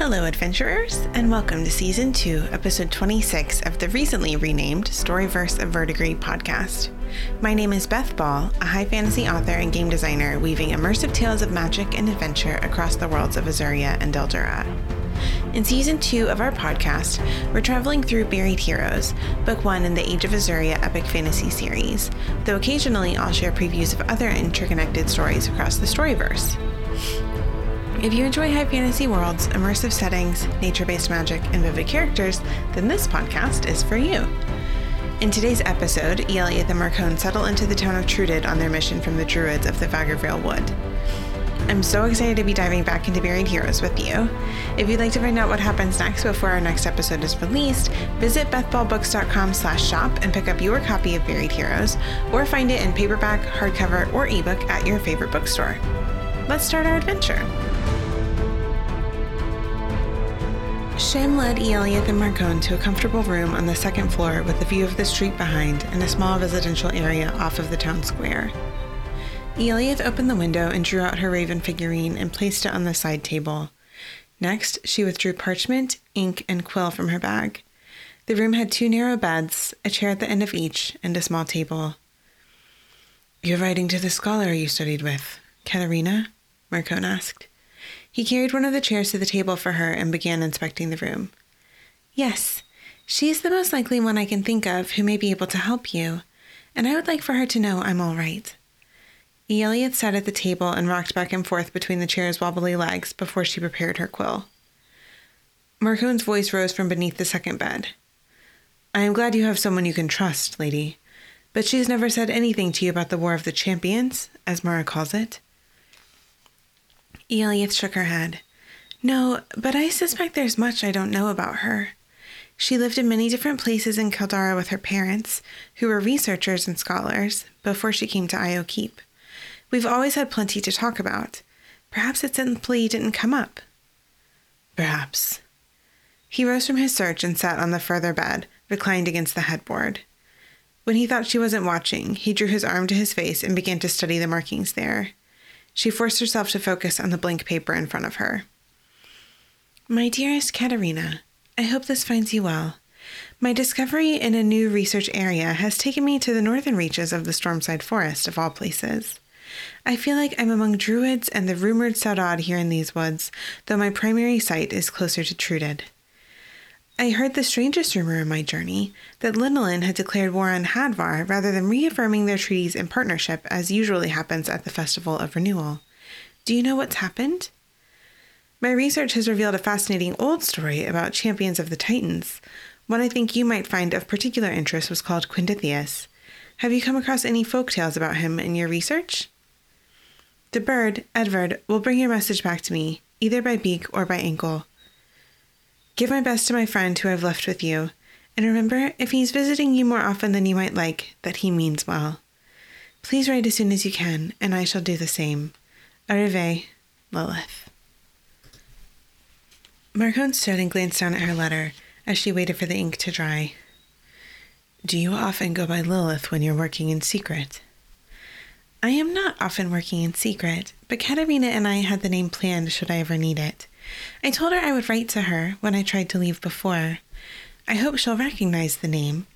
Hello, adventurers, and welcome to Season 2, Episode 26 of the recently renamed Storyverse of Verdigris podcast. My name is Beth Ball, a high fantasy author and game designer weaving immersive tales of magic and adventure across the worlds of Azuria and Eldora. In Season 2 of our podcast, we're traveling through Buried Heroes, Book 1 in the Age of Azuria epic fantasy series, though occasionally I'll share previews of other interconnected stories across the Storyverse. If you enjoy high fantasy worlds, immersive settings, nature based magic, and vivid characters, then this podcast is for you. In today's episode, Eliath and Marcone settle into the town of Trudid on their mission from the Druids of the Vagervale Wood. I'm so excited to be diving back into Buried Heroes with you. If you'd like to find out what happens next before our next episode is released, visit bethballbooks.com slash shop and pick up your copy of Buried Heroes, or find it in paperback, hardcover, or ebook at your favorite bookstore. Let's start our adventure. Shem led Eliath and Marcone to a comfortable room on the second floor with a view of the street behind and a small residential area off of the town square. Eliath opened the window and drew out her raven figurine and placed it on the side table. Next, she withdrew parchment, ink, and quill from her bag. The room had two narrow beds, a chair at the end of each, and a small table. You're writing to the scholar you studied with, Katerina? Marcone asked. He carried one of the chairs to the table for her and began inspecting the room. Yes, she is the most likely one I can think of who may be able to help you, and I would like for her to know I'm all right. Eliath sat at the table and rocked back and forth between the chair's wobbly legs before she prepared her quill. Marcone's voice rose from beneath the second bed. I am glad you have someone you can trust, lady, but she has never said anything to you about the War of the Champions, as Mara calls it. Eliath shook her head. No, but I suspect there's much I don't know about her. She lived in many different places in Caldara with her parents, who were researchers and scholars, before she came to Io Keep. We've always had plenty to talk about. Perhaps it simply didn't come up. Perhaps. He rose from his search and sat on the further bed, reclined against the headboard. When he thought she wasn't watching, he drew his arm to his face and began to study the markings there. She forced herself to focus on the blank paper in front of her. My dearest Katerina, I hope this finds you well. My discovery in a new research area has taken me to the northern reaches of the Stormside Forest, of all places. I feel like I'm among druids and the rumored Saudade here in these woods, though my primary site is closer to Trudid. I heard the strangest rumor in my journey that Linolin had declared war on Hadvar rather than reaffirming their treaties and partnership as usually happens at the Festival of Renewal. Do you know what's happened? My research has revealed a fascinating old story about champions of the Titans. One I think you might find of particular interest was called Quindithius. Have you come across any folk tales about him in your research? The bird, Edvard, will bring your message back to me, either by beak or by ankle. Give my best to my friend who I've left with you, and remember, if he's visiting you more often than you might like, that he means well. Please write as soon as you can, and I shall do the same. Arrive, Lilith. Marcone stood and glanced down at her letter as she waited for the ink to dry. Do you often go by Lilith when you're working in secret? I am not often working in secret, but Katerina and I had the name planned should I ever need it. I told her I would write to her when I tried to leave before. I hope she'll recognize the name.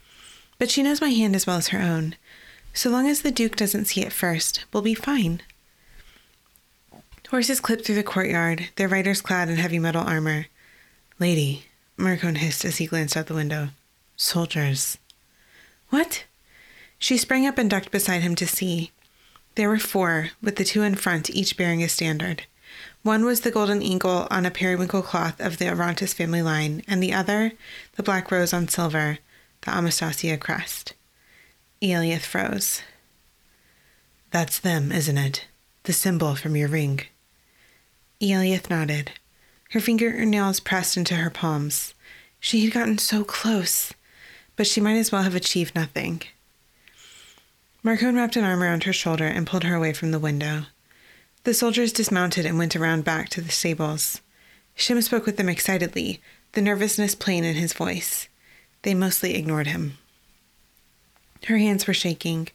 But she knows my hand as well as her own. So long as the Duke doesn't see it first, we'll be fine. Horses clipped through the courtyard, their riders clad in heavy metal armor. Lady, Marcone hissed as he glanced out the window. Soldiers. What? She sprang up and ducked beside him to see. There were four, with the two in front, each bearing a standard. One was the golden eagle on a periwinkle cloth of the Arantes family line, and the other, the black rose on silver, the Amastasia crest. Eliath froze. That's them, isn't it? The symbol from your ring. Eliath nodded. Her fingernails pressed into her palms. She had gotten so close, but she might as well have achieved nothing. Marcone wrapped an arm around her shoulder and pulled her away from the window. The soldiers dismounted and went around back to the stables. Shem spoke with them excitedly, the nervousness plain in his voice. They mostly ignored him. Her hands were shaking.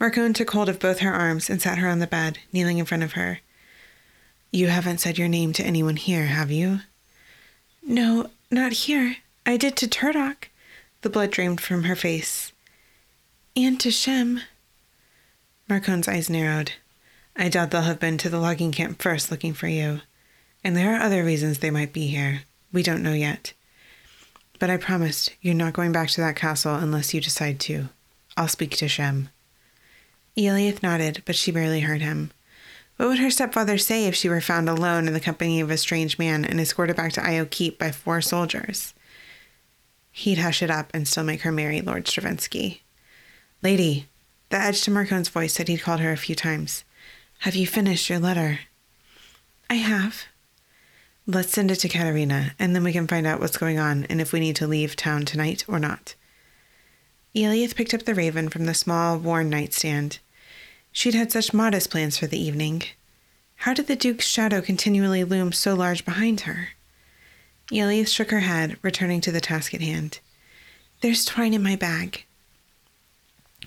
Marcone took hold of both her arms and sat her on the bed, kneeling in front of her. You haven't said your name to anyone here, have you? No, not here. I did to Turdock. The blood drained from her face. And to Shem. Marcone's eyes narrowed. I doubt they'll have been to the logging camp first looking for you. And there are other reasons they might be here. We don't know yet. But I promised you're not going back to that castle unless you decide to. I'll speak to Shem. Eliath nodded, but she barely heard him. What would her stepfather say if she were found alone in the company of a strange man and escorted back to Io Keep by four soldiers? He'd hush it up and still make her marry Lord Stravinsky. Lady, the edge to Marcone's voice said he'd called her a few times. Have you finished your letter? I have. Let's send it to Katerina, and then we can find out what's going on and if we need to leave town tonight or not. Eliath picked up the raven from the small, worn nightstand. She'd had such modest plans for the evening. How did the Duke's shadow continually loom so large behind her? Eliath shook her head, returning to the task at hand. There's twine in my bag.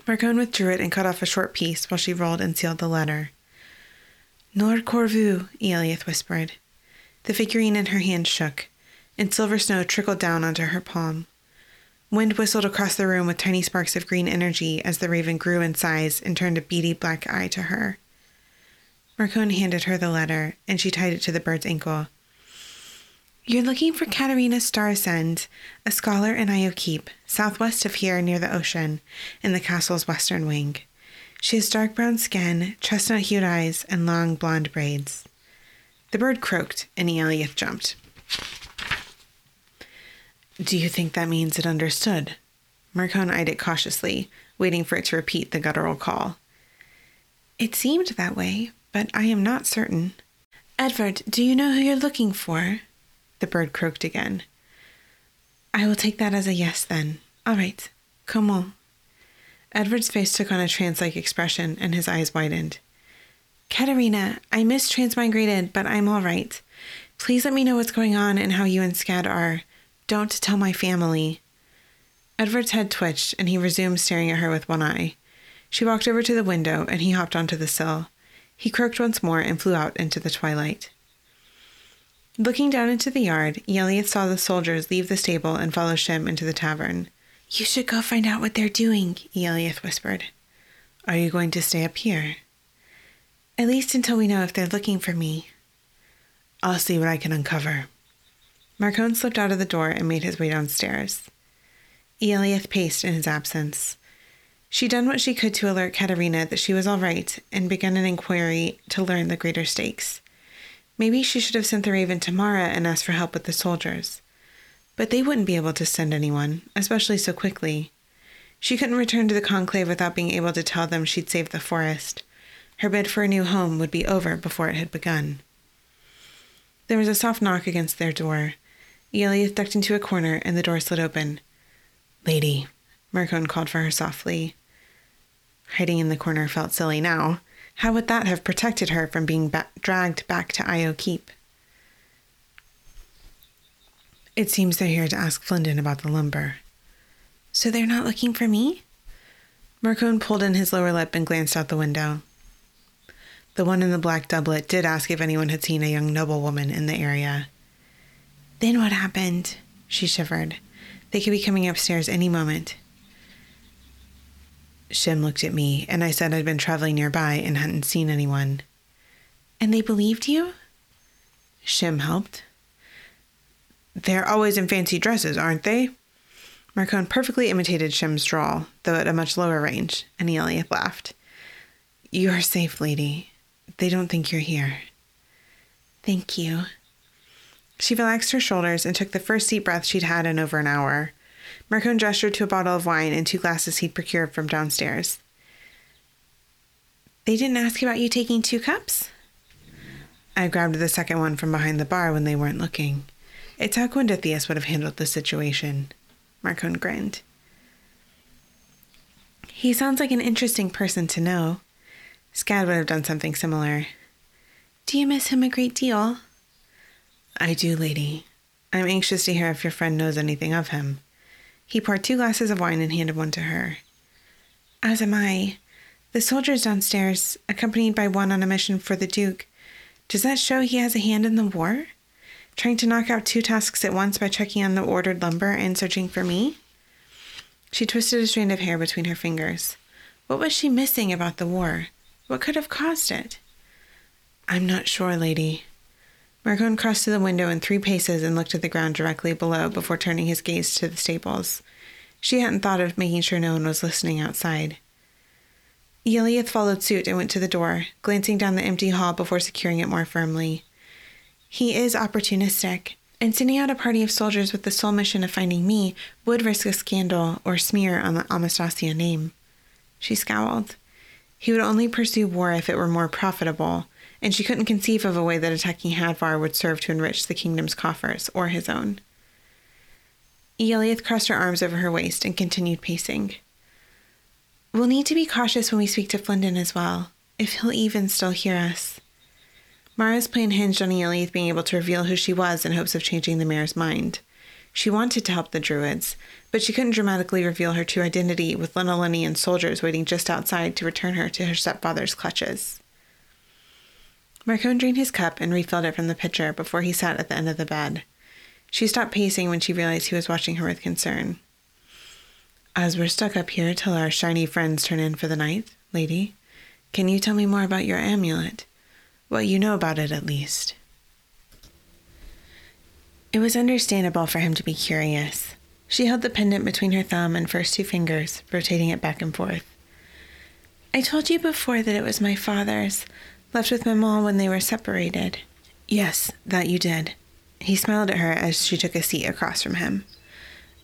Marcone withdrew it and cut off a short piece while she rolled and sealed the letter. Nord Corvu, Eliath whispered. The figurine in her hand shook, and silver snow trickled down onto her palm. Wind whistled across the room with tiny sparks of green energy as the raven grew in size and turned a beady black eye to her. Marcone handed her the letter, and she tied it to the bird's ankle. You're looking for Katerina Starsend, a scholar in Io Keep, southwest of here near the ocean, in the castle's western wing. She has dark brown skin, chestnut hued eyes, and long blonde braids. The bird croaked, and Eliath jumped. Do you think that means it understood? Marcone eyed it cautiously, waiting for it to repeat the guttural call. It seemed that way, but I am not certain. Edvard, do you know who you're looking for? The bird croaked again. I will take that as a yes then. All right. Comment? Edvard's face took on a trance like expression and his eyes widened. Katerina, I mistransmigrated, but I'm all right. Please let me know what's going on and how you and Scad are. Don't tell my family. Edvard's head twitched, and he resumed staring at her with one eye. She walked over to the window, and he hopped onto the sill. He croaked once more and flew out into the twilight. Looking down into the yard, Eliath saw the soldiers leave the stable and follow Shem into the tavern. You should go find out what they're doing, Eliath whispered. Are you going to stay up here? At least until we know if they're looking for me. I'll see what I can uncover. Marcone slipped out of the door and made his way downstairs. Eliath paced in his absence. She'd done what she could to alert Katerina that she was all right and begun an inquiry to learn the greater stakes. Maybe she should have sent the raven to Mara and asked for help with the soldiers. But they wouldn't be able to send anyone, especially so quickly. She couldn't return to the conclave without being able to tell them she'd saved the forest. Her bid for a new home would be over before it had begun. There was a soft knock against their door. Eliath ducked into a corner and the door slid open. Lady, Marcone called for her softly. Hiding in the corner felt silly now. How would that have protected her from being ba- dragged back to Io Keep? It seems they're here to ask Flinden about the lumber. So they're not looking for me? Marcone pulled in his lower lip and glanced out the window. The one in the black doublet did ask if anyone had seen a young noblewoman in the area. Then what happened? She shivered. They could be coming upstairs any moment. Shem looked at me, and I said I'd been traveling nearby and hadn't seen anyone. And they believed you? Shem helped. They're always in fancy dresses, aren't they? Marcone perfectly imitated Shem's drawl, though at a much lower range, and Eliath laughed. You are safe, lady. They don't think you're here. Thank you. She relaxed her shoulders and took the first deep breath she'd had in over an hour. Marcone gestured to a bottle of wine and two glasses he'd procured from downstairs. They didn't ask about you taking two cups? I grabbed the second one from behind the bar when they weren't looking. It's how Gwendithius would have handled the situation. Marcone grinned. He sounds like an interesting person to know. Scad would have done something similar. Do you miss him a great deal? I do, lady. I'm anxious to hear if your friend knows anything of him. He poured two glasses of wine and handed one to her. As am I. The soldiers downstairs, accompanied by one on a mission for the Duke. Does that show he has a hand in the war? Trying to knock out two tasks at once by checking on the ordered lumber and searching for me? She twisted a strand of hair between her fingers. What was she missing about the war? What could have caused it? I'm not sure, lady. Marcone crossed to the window in three paces and looked at the ground directly below before turning his gaze to the stables. She hadn't thought of making sure no one was listening outside. Eliath followed suit and went to the door, glancing down the empty hall before securing it more firmly. He is opportunistic, and sending out a party of soldiers with the sole mission of finding me would risk a scandal or smear on the Amastasia name. She scowled. He would only pursue war if it were more profitable, and she couldn't conceive of a way that attacking Hadvar would serve to enrich the kingdom's coffers or his own. Eliath crossed her arms over her waist and continued pacing. We'll need to be cautious when we speak to Flinden as well, if he'll even still hear us. Mara's plan hinged on Eliath being able to reveal who she was in hopes of changing the mayor's mind. She wanted to help the Druids, but she couldn't dramatically reveal her true identity with Linolinian soldiers waiting just outside to return her to her stepfather's clutches. Marcone drained his cup and refilled it from the pitcher before he sat at the end of the bed. She stopped pacing when she realized he was watching her with concern. As we're stuck up here till our shiny friends turn in for the night, lady, can you tell me more about your amulet? What you know about it, at least. It was understandable for him to be curious. She held the pendant between her thumb and first two fingers, rotating it back and forth. I told you before that it was my father's, left with Maman when they were separated. Yes, that you did. He smiled at her as she took a seat across from him.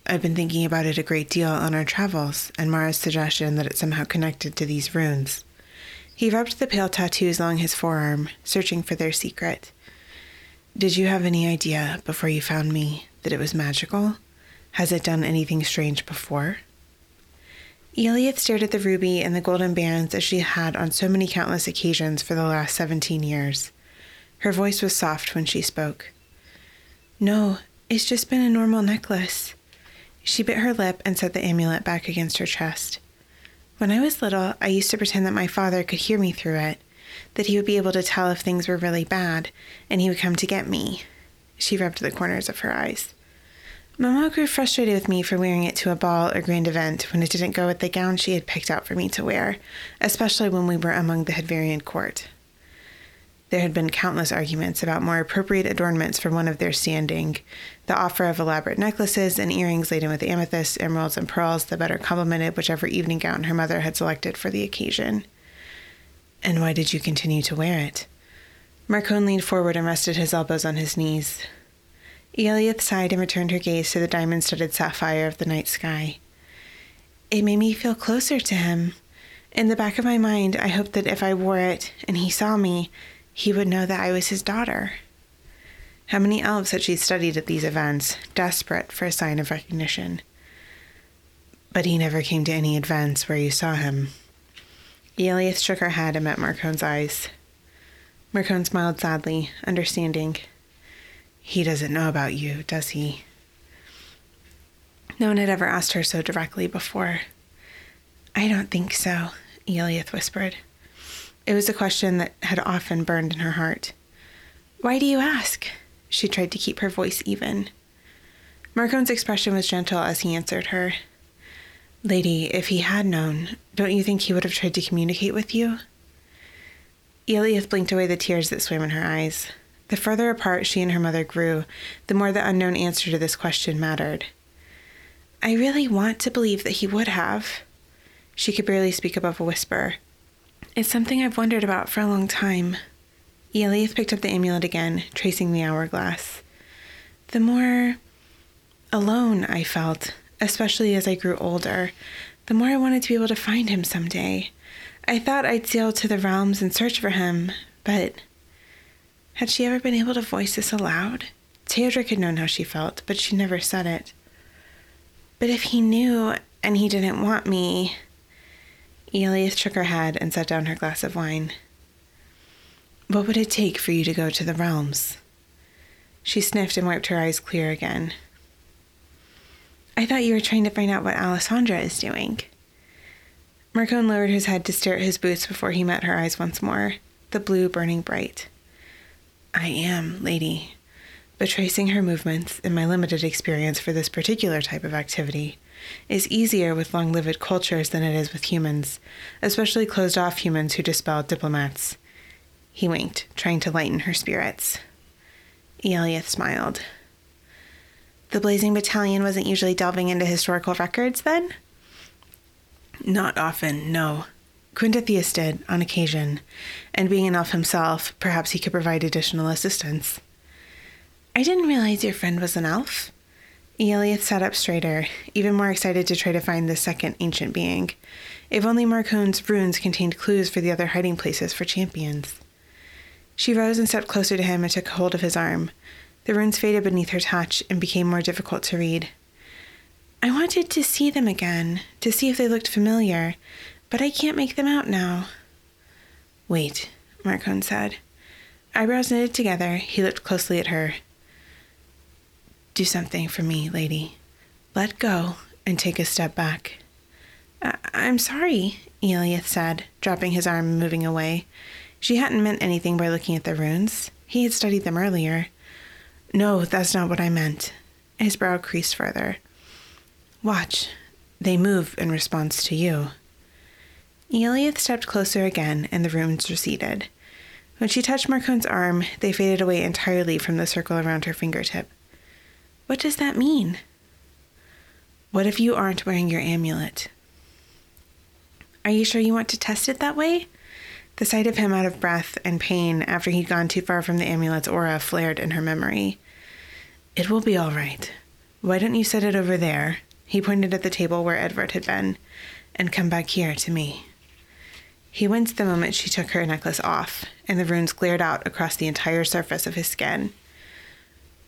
I've been thinking about it a great deal on our travels, and Mara's suggestion that it somehow connected to these runes. He rubbed the pale tattoos along his forearm, searching for their secret. Did you have any idea, before you found me, that it was magical? Has it done anything strange before? Eliath stared at the ruby and the golden bands as she had on so many countless occasions for the last seventeen years. Her voice was soft when she spoke. No, it's just been a normal necklace. She bit her lip and set the amulet back against her chest. When I was little, I used to pretend that my father could hear me through it, that he would be able to tell if things were really bad, and he would come to get me. She rubbed the corners of her eyes. Mama grew frustrated with me for wearing it to a ball or grand event when it didn't go with the gown she had picked out for me to wear, especially when we were among the Hadvarian court. There had been countless arguments about more appropriate adornments for one of their standing, the offer of elaborate necklaces and earrings laden with amethysts, emeralds, and pearls that better complemented whichever evening gown her mother had selected for the occasion. And why did you continue to wear it? Marcone leaned forward and rested his elbows on his knees. Eliath sighed and returned her gaze to the diamond studded sapphire of the night sky. It made me feel closer to him. In the back of my mind, I hoped that if I wore it and he saw me, he would know that I was his daughter. How many elves had she studied at these events, desperate for a sign of recognition? But he never came to any events where you saw him. Eliath shook her head and met Marcone's eyes. Marcone smiled sadly, understanding. He doesn't know about you, does he? No one had ever asked her so directly before. I don't think so, Eliath whispered. It was a question that had often burned in her heart. Why do you ask? She tried to keep her voice even. Marcone's expression was gentle as he answered her. Lady, if he had known, don't you think he would have tried to communicate with you? Eliath blinked away the tears that swam in her eyes. The further apart she and her mother grew, the more the unknown answer to this question mattered. I really want to believe that he would have. She could barely speak above a whisper. It's something I've wondered about for a long time. Eliath picked up the amulet again, tracing the hourglass. The more alone I felt, especially as I grew older, the more I wanted to be able to find him someday. I thought I'd sail to the realms and search for him, but had she ever been able to voice this aloud? Teodric had known how she felt, but she never said it. But if he knew and he didn't want me. Eliath shook her head and set down her glass of wine. What would it take for you to go to the realms? She sniffed and wiped her eyes clear again. I thought you were trying to find out what Alessandra is doing. Marcone lowered his head to stare at his boots before he met her eyes once more, the blue burning bright. I am, lady. but tracing her movements, in my limited experience for this particular type of activity, is easier with long lived cultures than it is with humans, especially closed off humans who dispel diplomats. He winked, trying to lighten her spirits. Eliath smiled. The Blazing Battalion wasn't usually delving into historical records then? Not often, no. Quintithius did, on occasion, and being an elf himself, perhaps he could provide additional assistance. I didn't realize your friend was an elf. Eliath sat up straighter, even more excited to try to find the second ancient being. If only Marcone's runes contained clues for the other hiding places for champions. She rose and stepped closer to him and took hold of his arm. The runes faded beneath her touch and became more difficult to read. I wanted to see them again, to see if they looked familiar, but I can't make them out now. Wait, Marcone said. Eyebrows knitted together, he looked closely at her. Do something for me, lady. Let go and take a step back. I- am sorry, Eliath said, dropping his arm and moving away. She hadn't meant anything by looking at the runes. He had studied them earlier. No, that's not what I meant. His brow creased further. Watch. They move in response to you. Eliath stepped closer again, and the runes receded. When she touched Marcone's arm, they faded away entirely from the circle around her fingertip. What does that mean? What if you aren't wearing your amulet? Are you sure you want to test it that way? The sight of him out of breath and pain after he'd gone too far from the amulet's aura flared in her memory. It will be all right. Why don't you set it over there? He pointed at the table where Edvard had been, and come back here to me. He winced the moment she took her necklace off, and the runes glared out across the entire surface of his skin.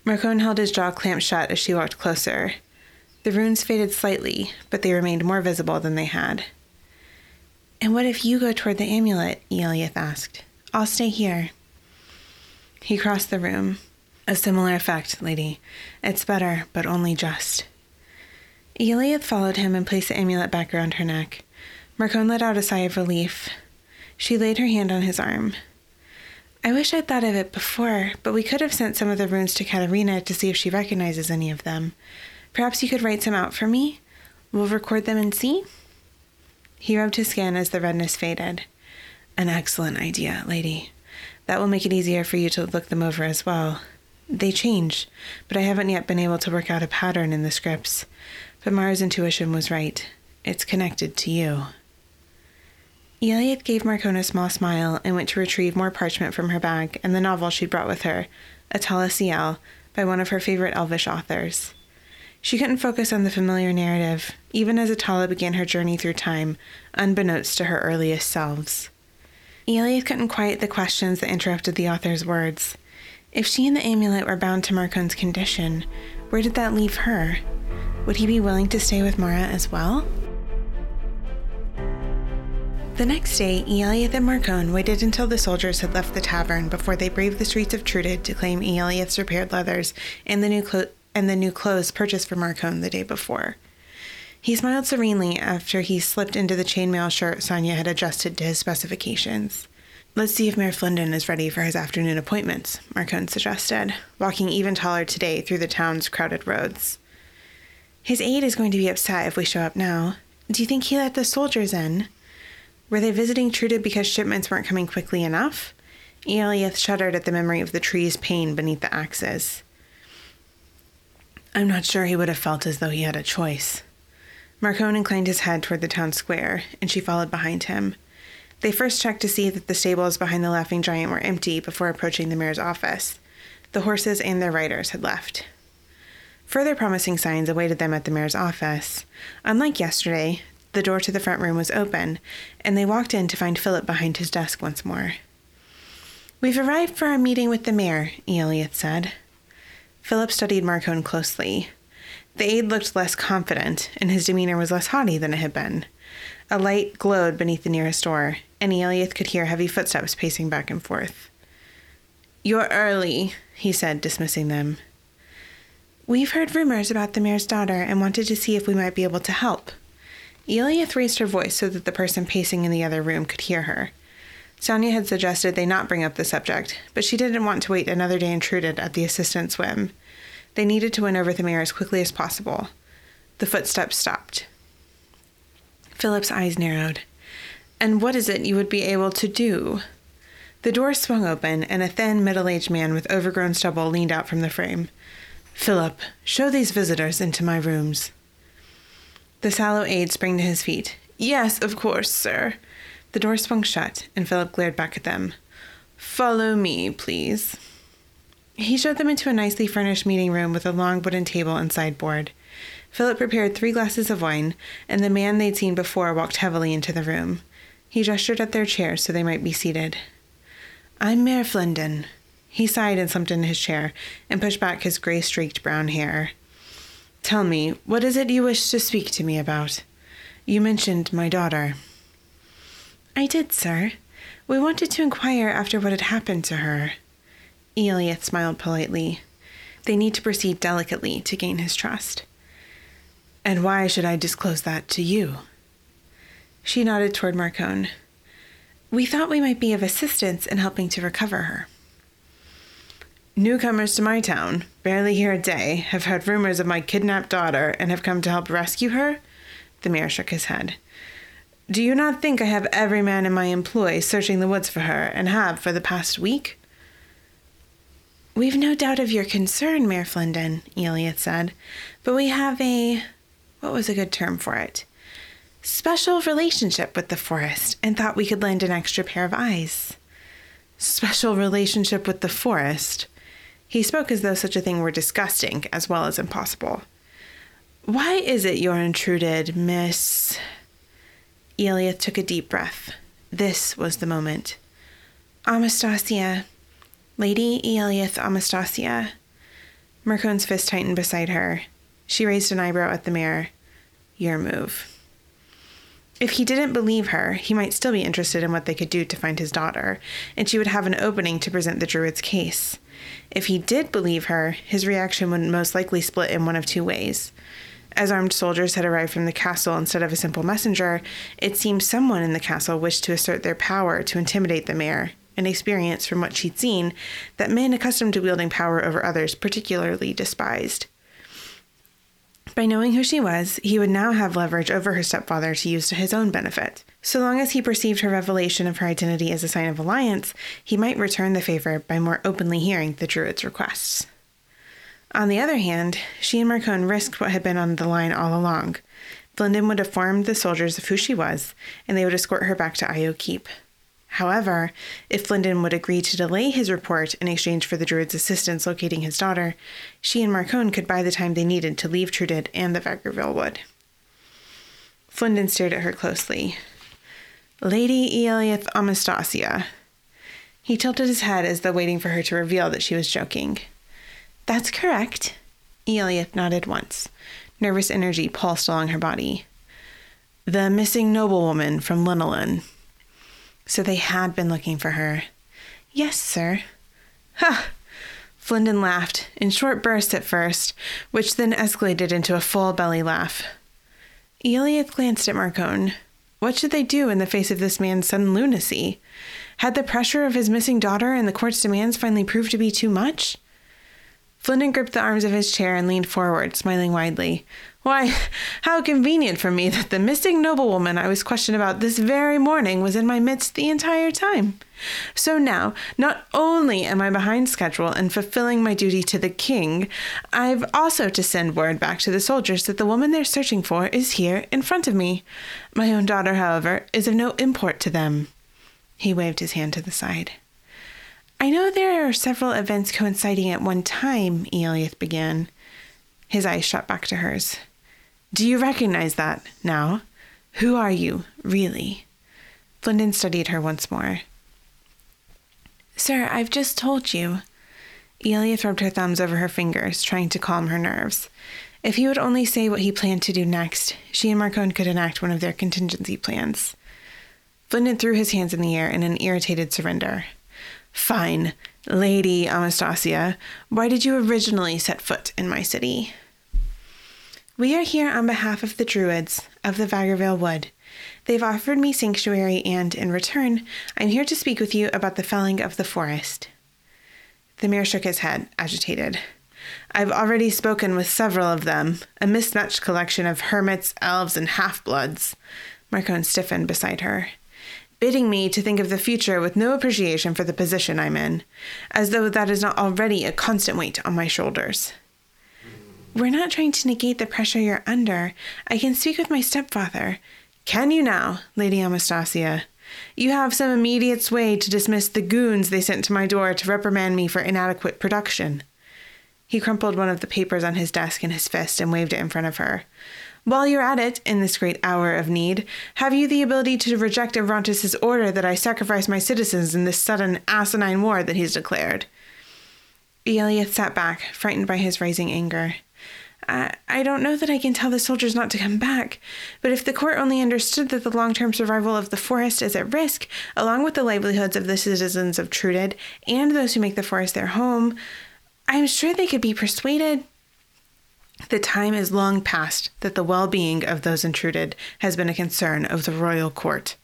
Marcone held his jaw clamped shut as she walked closer. The runes faded slightly, but they remained more visible than they had. And what if you go toward the amulet? Eliath asked. I'll stay here. He crossed the room. A similar effect, lady. It's better, but only just. Eliath followed him and placed the amulet back around her neck. Marcone let out a sigh of relief. She laid her hand on his arm. I wish I'd thought of it before, but we could have sent some of the runes to Katerina to see if she recognizes any of them. Perhaps you could write some out for me? We'll record them and see? He rubbed his skin as the redness faded. An excellent idea, lady. That will make it easier for you to look them over as well. They change, but I haven't yet been able to work out a pattern in the scripts. But Mara's intuition was right. It's connected to you. Eliath gave Marcone a small smile and went to retrieve more parchment from her bag and the novel she'd brought with her, Atala Ciel, by one of her favorite elvish authors. She couldn't focus on the familiar narrative, even as Atala began her journey through time, unbeknownst to her earliest selves. Eliath couldn't quiet the questions that interrupted the author's words. If she and the amulet were bound to Marcone's condition, where did that leave her? Would he be willing to stay with Mara as well? The next day, Eliath and Marcone waited until the soldiers had left the tavern before they braved the streets of Trudid to claim Eliath's repaired leathers and the new clothes and the new clothes purchased for Marcone the day before. He smiled serenely after he slipped into the chainmail shirt Sonia had adjusted to his specifications. Let's see if Mayor Flinden is ready for his afternoon appointments, Marcone suggested, walking even taller today through the town's crowded roads. His aide is going to be upset if we show up now. Do you think he let the soldiers in? Were they visiting Trudid because shipments weren't coming quickly enough? Eliath shuddered at the memory of the tree's pain beneath the axes. I'm not sure he would have felt as though he had a choice. Marcone inclined his head toward the town square, and she followed behind him. They first checked to see that the stables behind the Laughing Giant were empty before approaching the mayor's office. The horses and their riders had left. Further promising signs awaited them at the mayor's office. Unlike yesterday, the door to the front room was open, and they walked in to find Philip behind his desk once more. We've arrived for our meeting with the mayor, Eliath said. Philip studied Marcone closely. The aide looked less confident, and his demeanor was less haughty than it had been. A light glowed beneath the nearest door, and Eliath could hear heavy footsteps pacing back and forth. You're early, he said, dismissing them. We've heard rumors about the mayor's daughter and wanted to see if we might be able to help. Eliath raised her voice so that the person pacing in the other room could hear her. Sonia had suggested they not bring up the subject, but she didn't want to wait another day in Trudid at the assistant's whim. They needed to win over the mayor as quickly as possible. The footsteps stopped. Philip's eyes narrowed. And what is it you would be able to do? The door swung open, and a thin, middle aged man with overgrown stubble leaned out from the frame. Philip, show these visitors into my rooms. The sallow aide sprang to his feet. Yes, of course, sir. The door swung shut, and Philip glared back at them. Follow me, please. He showed them into a nicely furnished meeting room with a long wooden table and sideboard. Philip prepared three glasses of wine, and the man they'd seen before walked heavily into the room. He gestured at their chairs so they might be seated. I'm Mayor Flinden. He sighed and slumped into his chair and pushed back his gray streaked brown hair. Tell me, what is it you wish to speak to me about? You mentioned my daughter. I did, sir. We wanted to inquire after what had happened to her. Eliath smiled politely. They need to proceed delicately to gain his trust. And why should I disclose that to you? She nodded toward Marcone. We thought we might be of assistance in helping to recover her. Newcomers to my town, barely here a day, have heard rumors of my kidnapped daughter and have come to help rescue her? The mayor shook his head. Do you not think I have every man in my employ searching the woods for her, and have for the past week? We've no doubt of your concern, Mayor Flinden, Eliath said, but we have a. what was a good term for it? Special relationship with the forest, and thought we could lend an extra pair of eyes. Special relationship with the forest? He spoke as though such a thing were disgusting as well as impossible. Why is it you're in Trudid, Miss? Eliath took a deep breath. This was the moment. Amastasia. Lady Eliath Amastasia. Marcone's fist tightened beside her. She raised an eyebrow at the mayor. Your move. If he didn't believe her, he might still be interested in what they could do to find his daughter, and she would have an opening to present the Druid's case. If he did believe her, his reaction would most likely split in one of two ways. As armed soldiers had arrived from the castle instead of a simple messenger, it seemed someone in the castle wished to assert their power to intimidate the mayor, an experience from what she'd seen that men accustomed to wielding power over others particularly despised. By knowing who she was, he would now have leverage over her stepfather to use to his own benefit. So long as he perceived her revelation of her identity as a sign of alliance, he might return the favor by more openly hearing the Druid's requests. On the other hand, she and Marcone risked what had been on the line all along. Flinden would inform the soldiers of who she was, and they would escort her back to Io Keep. However, if Flinden would agree to delay his report in exchange for the Druid's assistance locating his daughter, she and Marcone could buy the time they needed to leave Trudid and the Vagervale Wood. Flinden stared at her closely. Lady Eliath Amastasia. He tilted his head as though waiting for her to reveal that she was joking. That's correct. Eliath nodded once. Nervous energy pulsed along her body. The missing noblewoman from Linolin. So they had been looking for her. Yes, sir. Ha! Flinden laughed, in short bursts at first, which then escalated into a full belly laugh. Eliath glanced at Marcone. What should they do in the face of this man's sudden lunacy? Had the pressure of his missing daughter and the court's demands finally proved to be too much? Flinden gripped the arms of his chair and leaned forward, smiling widely. Why, how convenient for me that the missing noblewoman I was questioned about this very morning was in my midst the entire time. So now, not only am I behind schedule in fulfilling my duty to the king, I've also to send word back to the soldiers that the woman they're searching for is here in front of me. My own daughter, however, is of no import to them. He waved his hand to the side. I know there are several events coinciding at one time, Eliath began. His eyes shot back to hers. Do you recognize that now? Who are you, really? Flinden studied her once more. Sir, I've just told you. Eliath rubbed her thumbs over her fingers, trying to calm her nerves. If he would only say what he planned to do next, she and Marcone could enact one of their contingency plans. Flinden threw his hands in the air in an irritated surrender. Fine, Lady Amastasia, why did you originally set foot in my city? We are here on behalf of the Druids of the Vagervale Wood. They've offered me sanctuary, and in return, I'm here to speak with you about the felling of the forest. The mayor shook his head, agitated. I've already spoken with several of them, a mismatched collection of hermits, elves, and half bloods. Marcone stiffened beside her, bidding me to think of the future with no appreciation for the position I'm in, as though that is not already a constant weight on my shoulders. We're not trying to negate the pressure you're under. I can speak with my stepfather. Can you now, Lady Amastasia? You have some immediate sway to dismiss the goons they sent to my door to reprimand me for inadequate production. He crumpled one of the papers on his desk in his fist and waved it in front of her. While you're at it, in this great hour of need, have you the ability to reject Avrantes' order that I sacrifice my citizens in this sudden asinine war that he's declared? Eliath sat back, frightened by his rising anger. I, I don't know that I can tell the soldiers not to come back, but if the court only understood that the long term survival of the forest is at risk, along with the livelihoods of the citizens of Trudid and those who make the forest their home, I'm sure they could be persuaded. The time is long past that the well being of those in Trudid has been a concern of the royal court,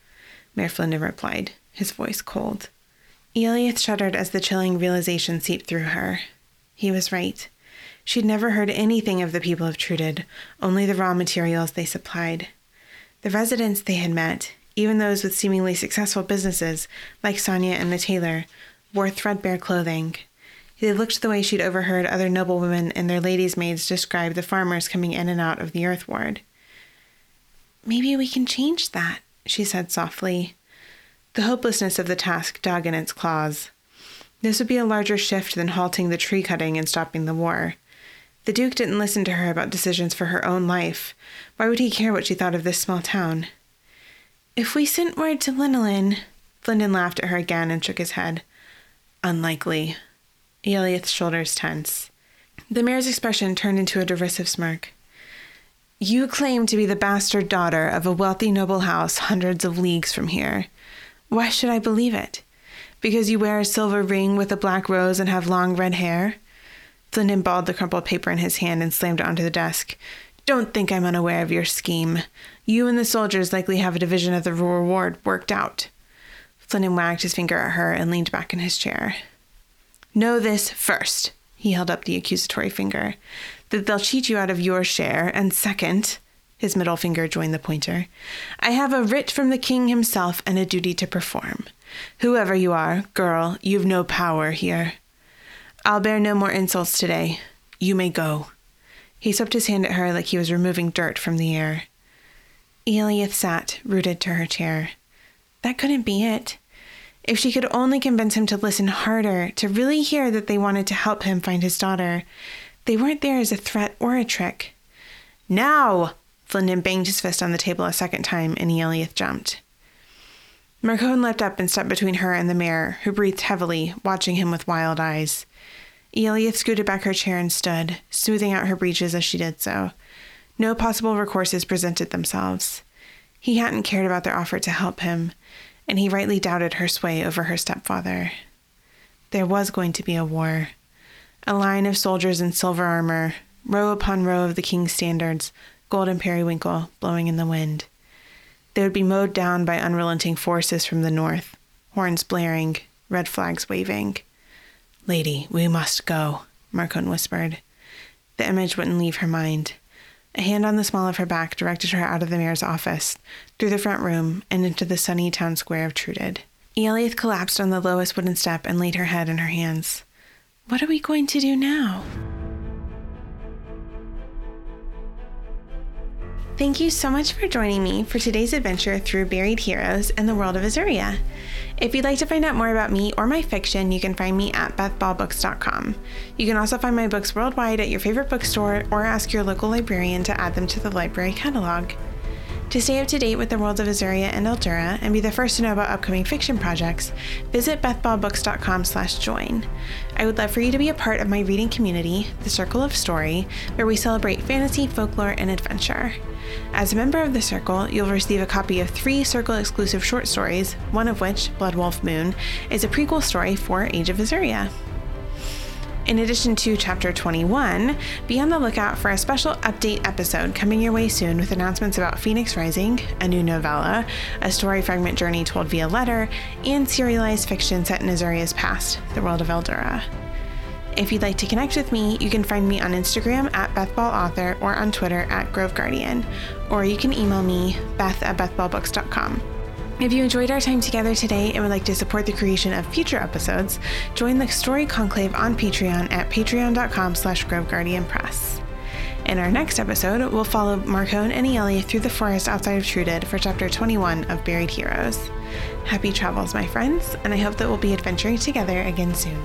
Mayor Flinden replied, his voice cold. Eliath shuddered as the chilling realization seeped through her. He was right. She'd never heard anything of the people of Trudid, only the raw materials they supplied. The residents they had met, even those with seemingly successful businesses, like Sonia and the tailor, wore threadbare clothing. They looked the way she'd overheard other noblewomen and their ladies' maids describe the farmers coming in and out of the earth ward. Maybe we can change that, she said softly. The hopelessness of the task dug in its claws. This would be a larger shift than halting the tree cutting and stopping the war. The Duke didn't listen to her about decisions for her own life. Why would he care what she thought of this small town? If we sent word to Linolin, Flinden laughed at her again and shook his head. Unlikely. Eliath's shoulders tense. The mayor's expression turned into a derisive smirk. You claim to be the bastard daughter of a wealthy noble house hundreds of leagues from here. Why should I believe it? Because you wear a silver ring with a black rose and have long red hair? Flinden balled the crumpled paper in his hand and slammed it onto the desk. Don't think I'm unaware of your scheme. You and the soldiers likely have a division of the reward worked out. Flinden wagged his finger at her and leaned back in his chair. Know this first, he held up the accusatory finger, that they'll cheat you out of your share, and second, his middle finger joined the pointer, I have a writ from the king himself and a duty to perform. Whoever you are, girl, you've no power here. I'll bear no more insults today. You may go. He swept his hand at her like he was removing dirt from the air. Eliath sat, rooted to her chair. That couldn't be it. If she could only convince him to listen harder, to really hear that they wanted to help him find his daughter. They weren't there as a threat or a trick. Now! Flinden banged his fist on the table a second time, and Eliath jumped. Marcone leapt up and stepped between her and the mayor, who breathed heavily, watching him with wild eyes. Eliath scooted back her chair and stood, smoothing out her breeches as she did so. No possible recourses presented themselves. He hadn't cared about their offer to help him, and he rightly doubted her sway over her stepfather. There was going to be a war. A line of soldiers in silver armor, row upon row of the king's standards, golden periwinkle, blowing in the wind. They would be mowed down by unrelenting forces from the north, horns blaring, red flags waving. Lady, we must go, Marcone whispered. The image wouldn't leave her mind. A hand on the small of her back directed her out of the mayor's office, through the front room, and into the sunny town square of Trudid. Eliath collapsed on the lowest wooden step and laid her head in her hands. What are we going to do now? Thank you so much for joining me for today's adventure through Buried Heroes and the world of Azuria. If you'd like to find out more about me or my fiction, you can find me at bethballbooks.com. You can also find my books worldwide at your favorite bookstore or ask your local librarian to add them to the library catalog. To stay up to date with the worlds of Azuria and Eldora and be the first to know about upcoming fiction projects, visit bethballbooks.com/join. I would love for you to be a part of my reading community, the Circle of Story, where we celebrate fantasy, folklore, and adventure. As a member of the Circle, you'll receive a copy of three Circle exclusive short stories, one of which, Blood Wolf Moon, is a prequel story for Age of Azuria. In addition to Chapter 21, be on the lookout for a special update episode coming your way soon with announcements about Phoenix Rising, a new novella, a story fragment journey told via letter, and serialized fiction set in Azuria's past, the world of Eldora. If you'd like to connect with me, you can find me on Instagram at BethBallAuthor or on Twitter at Grove Guardian, or you can email me, beth at bethballbooks.com. If you enjoyed our time together today and would like to support the creation of future episodes, join the Story Conclave on Patreon at patreon.com slash groveguardianpress. In our next episode, we'll follow Marcone and Ieli through the forest outside of Trudid for chapter 21 of Buried Heroes. Happy travels, my friends, and I hope that we'll be adventuring together again soon.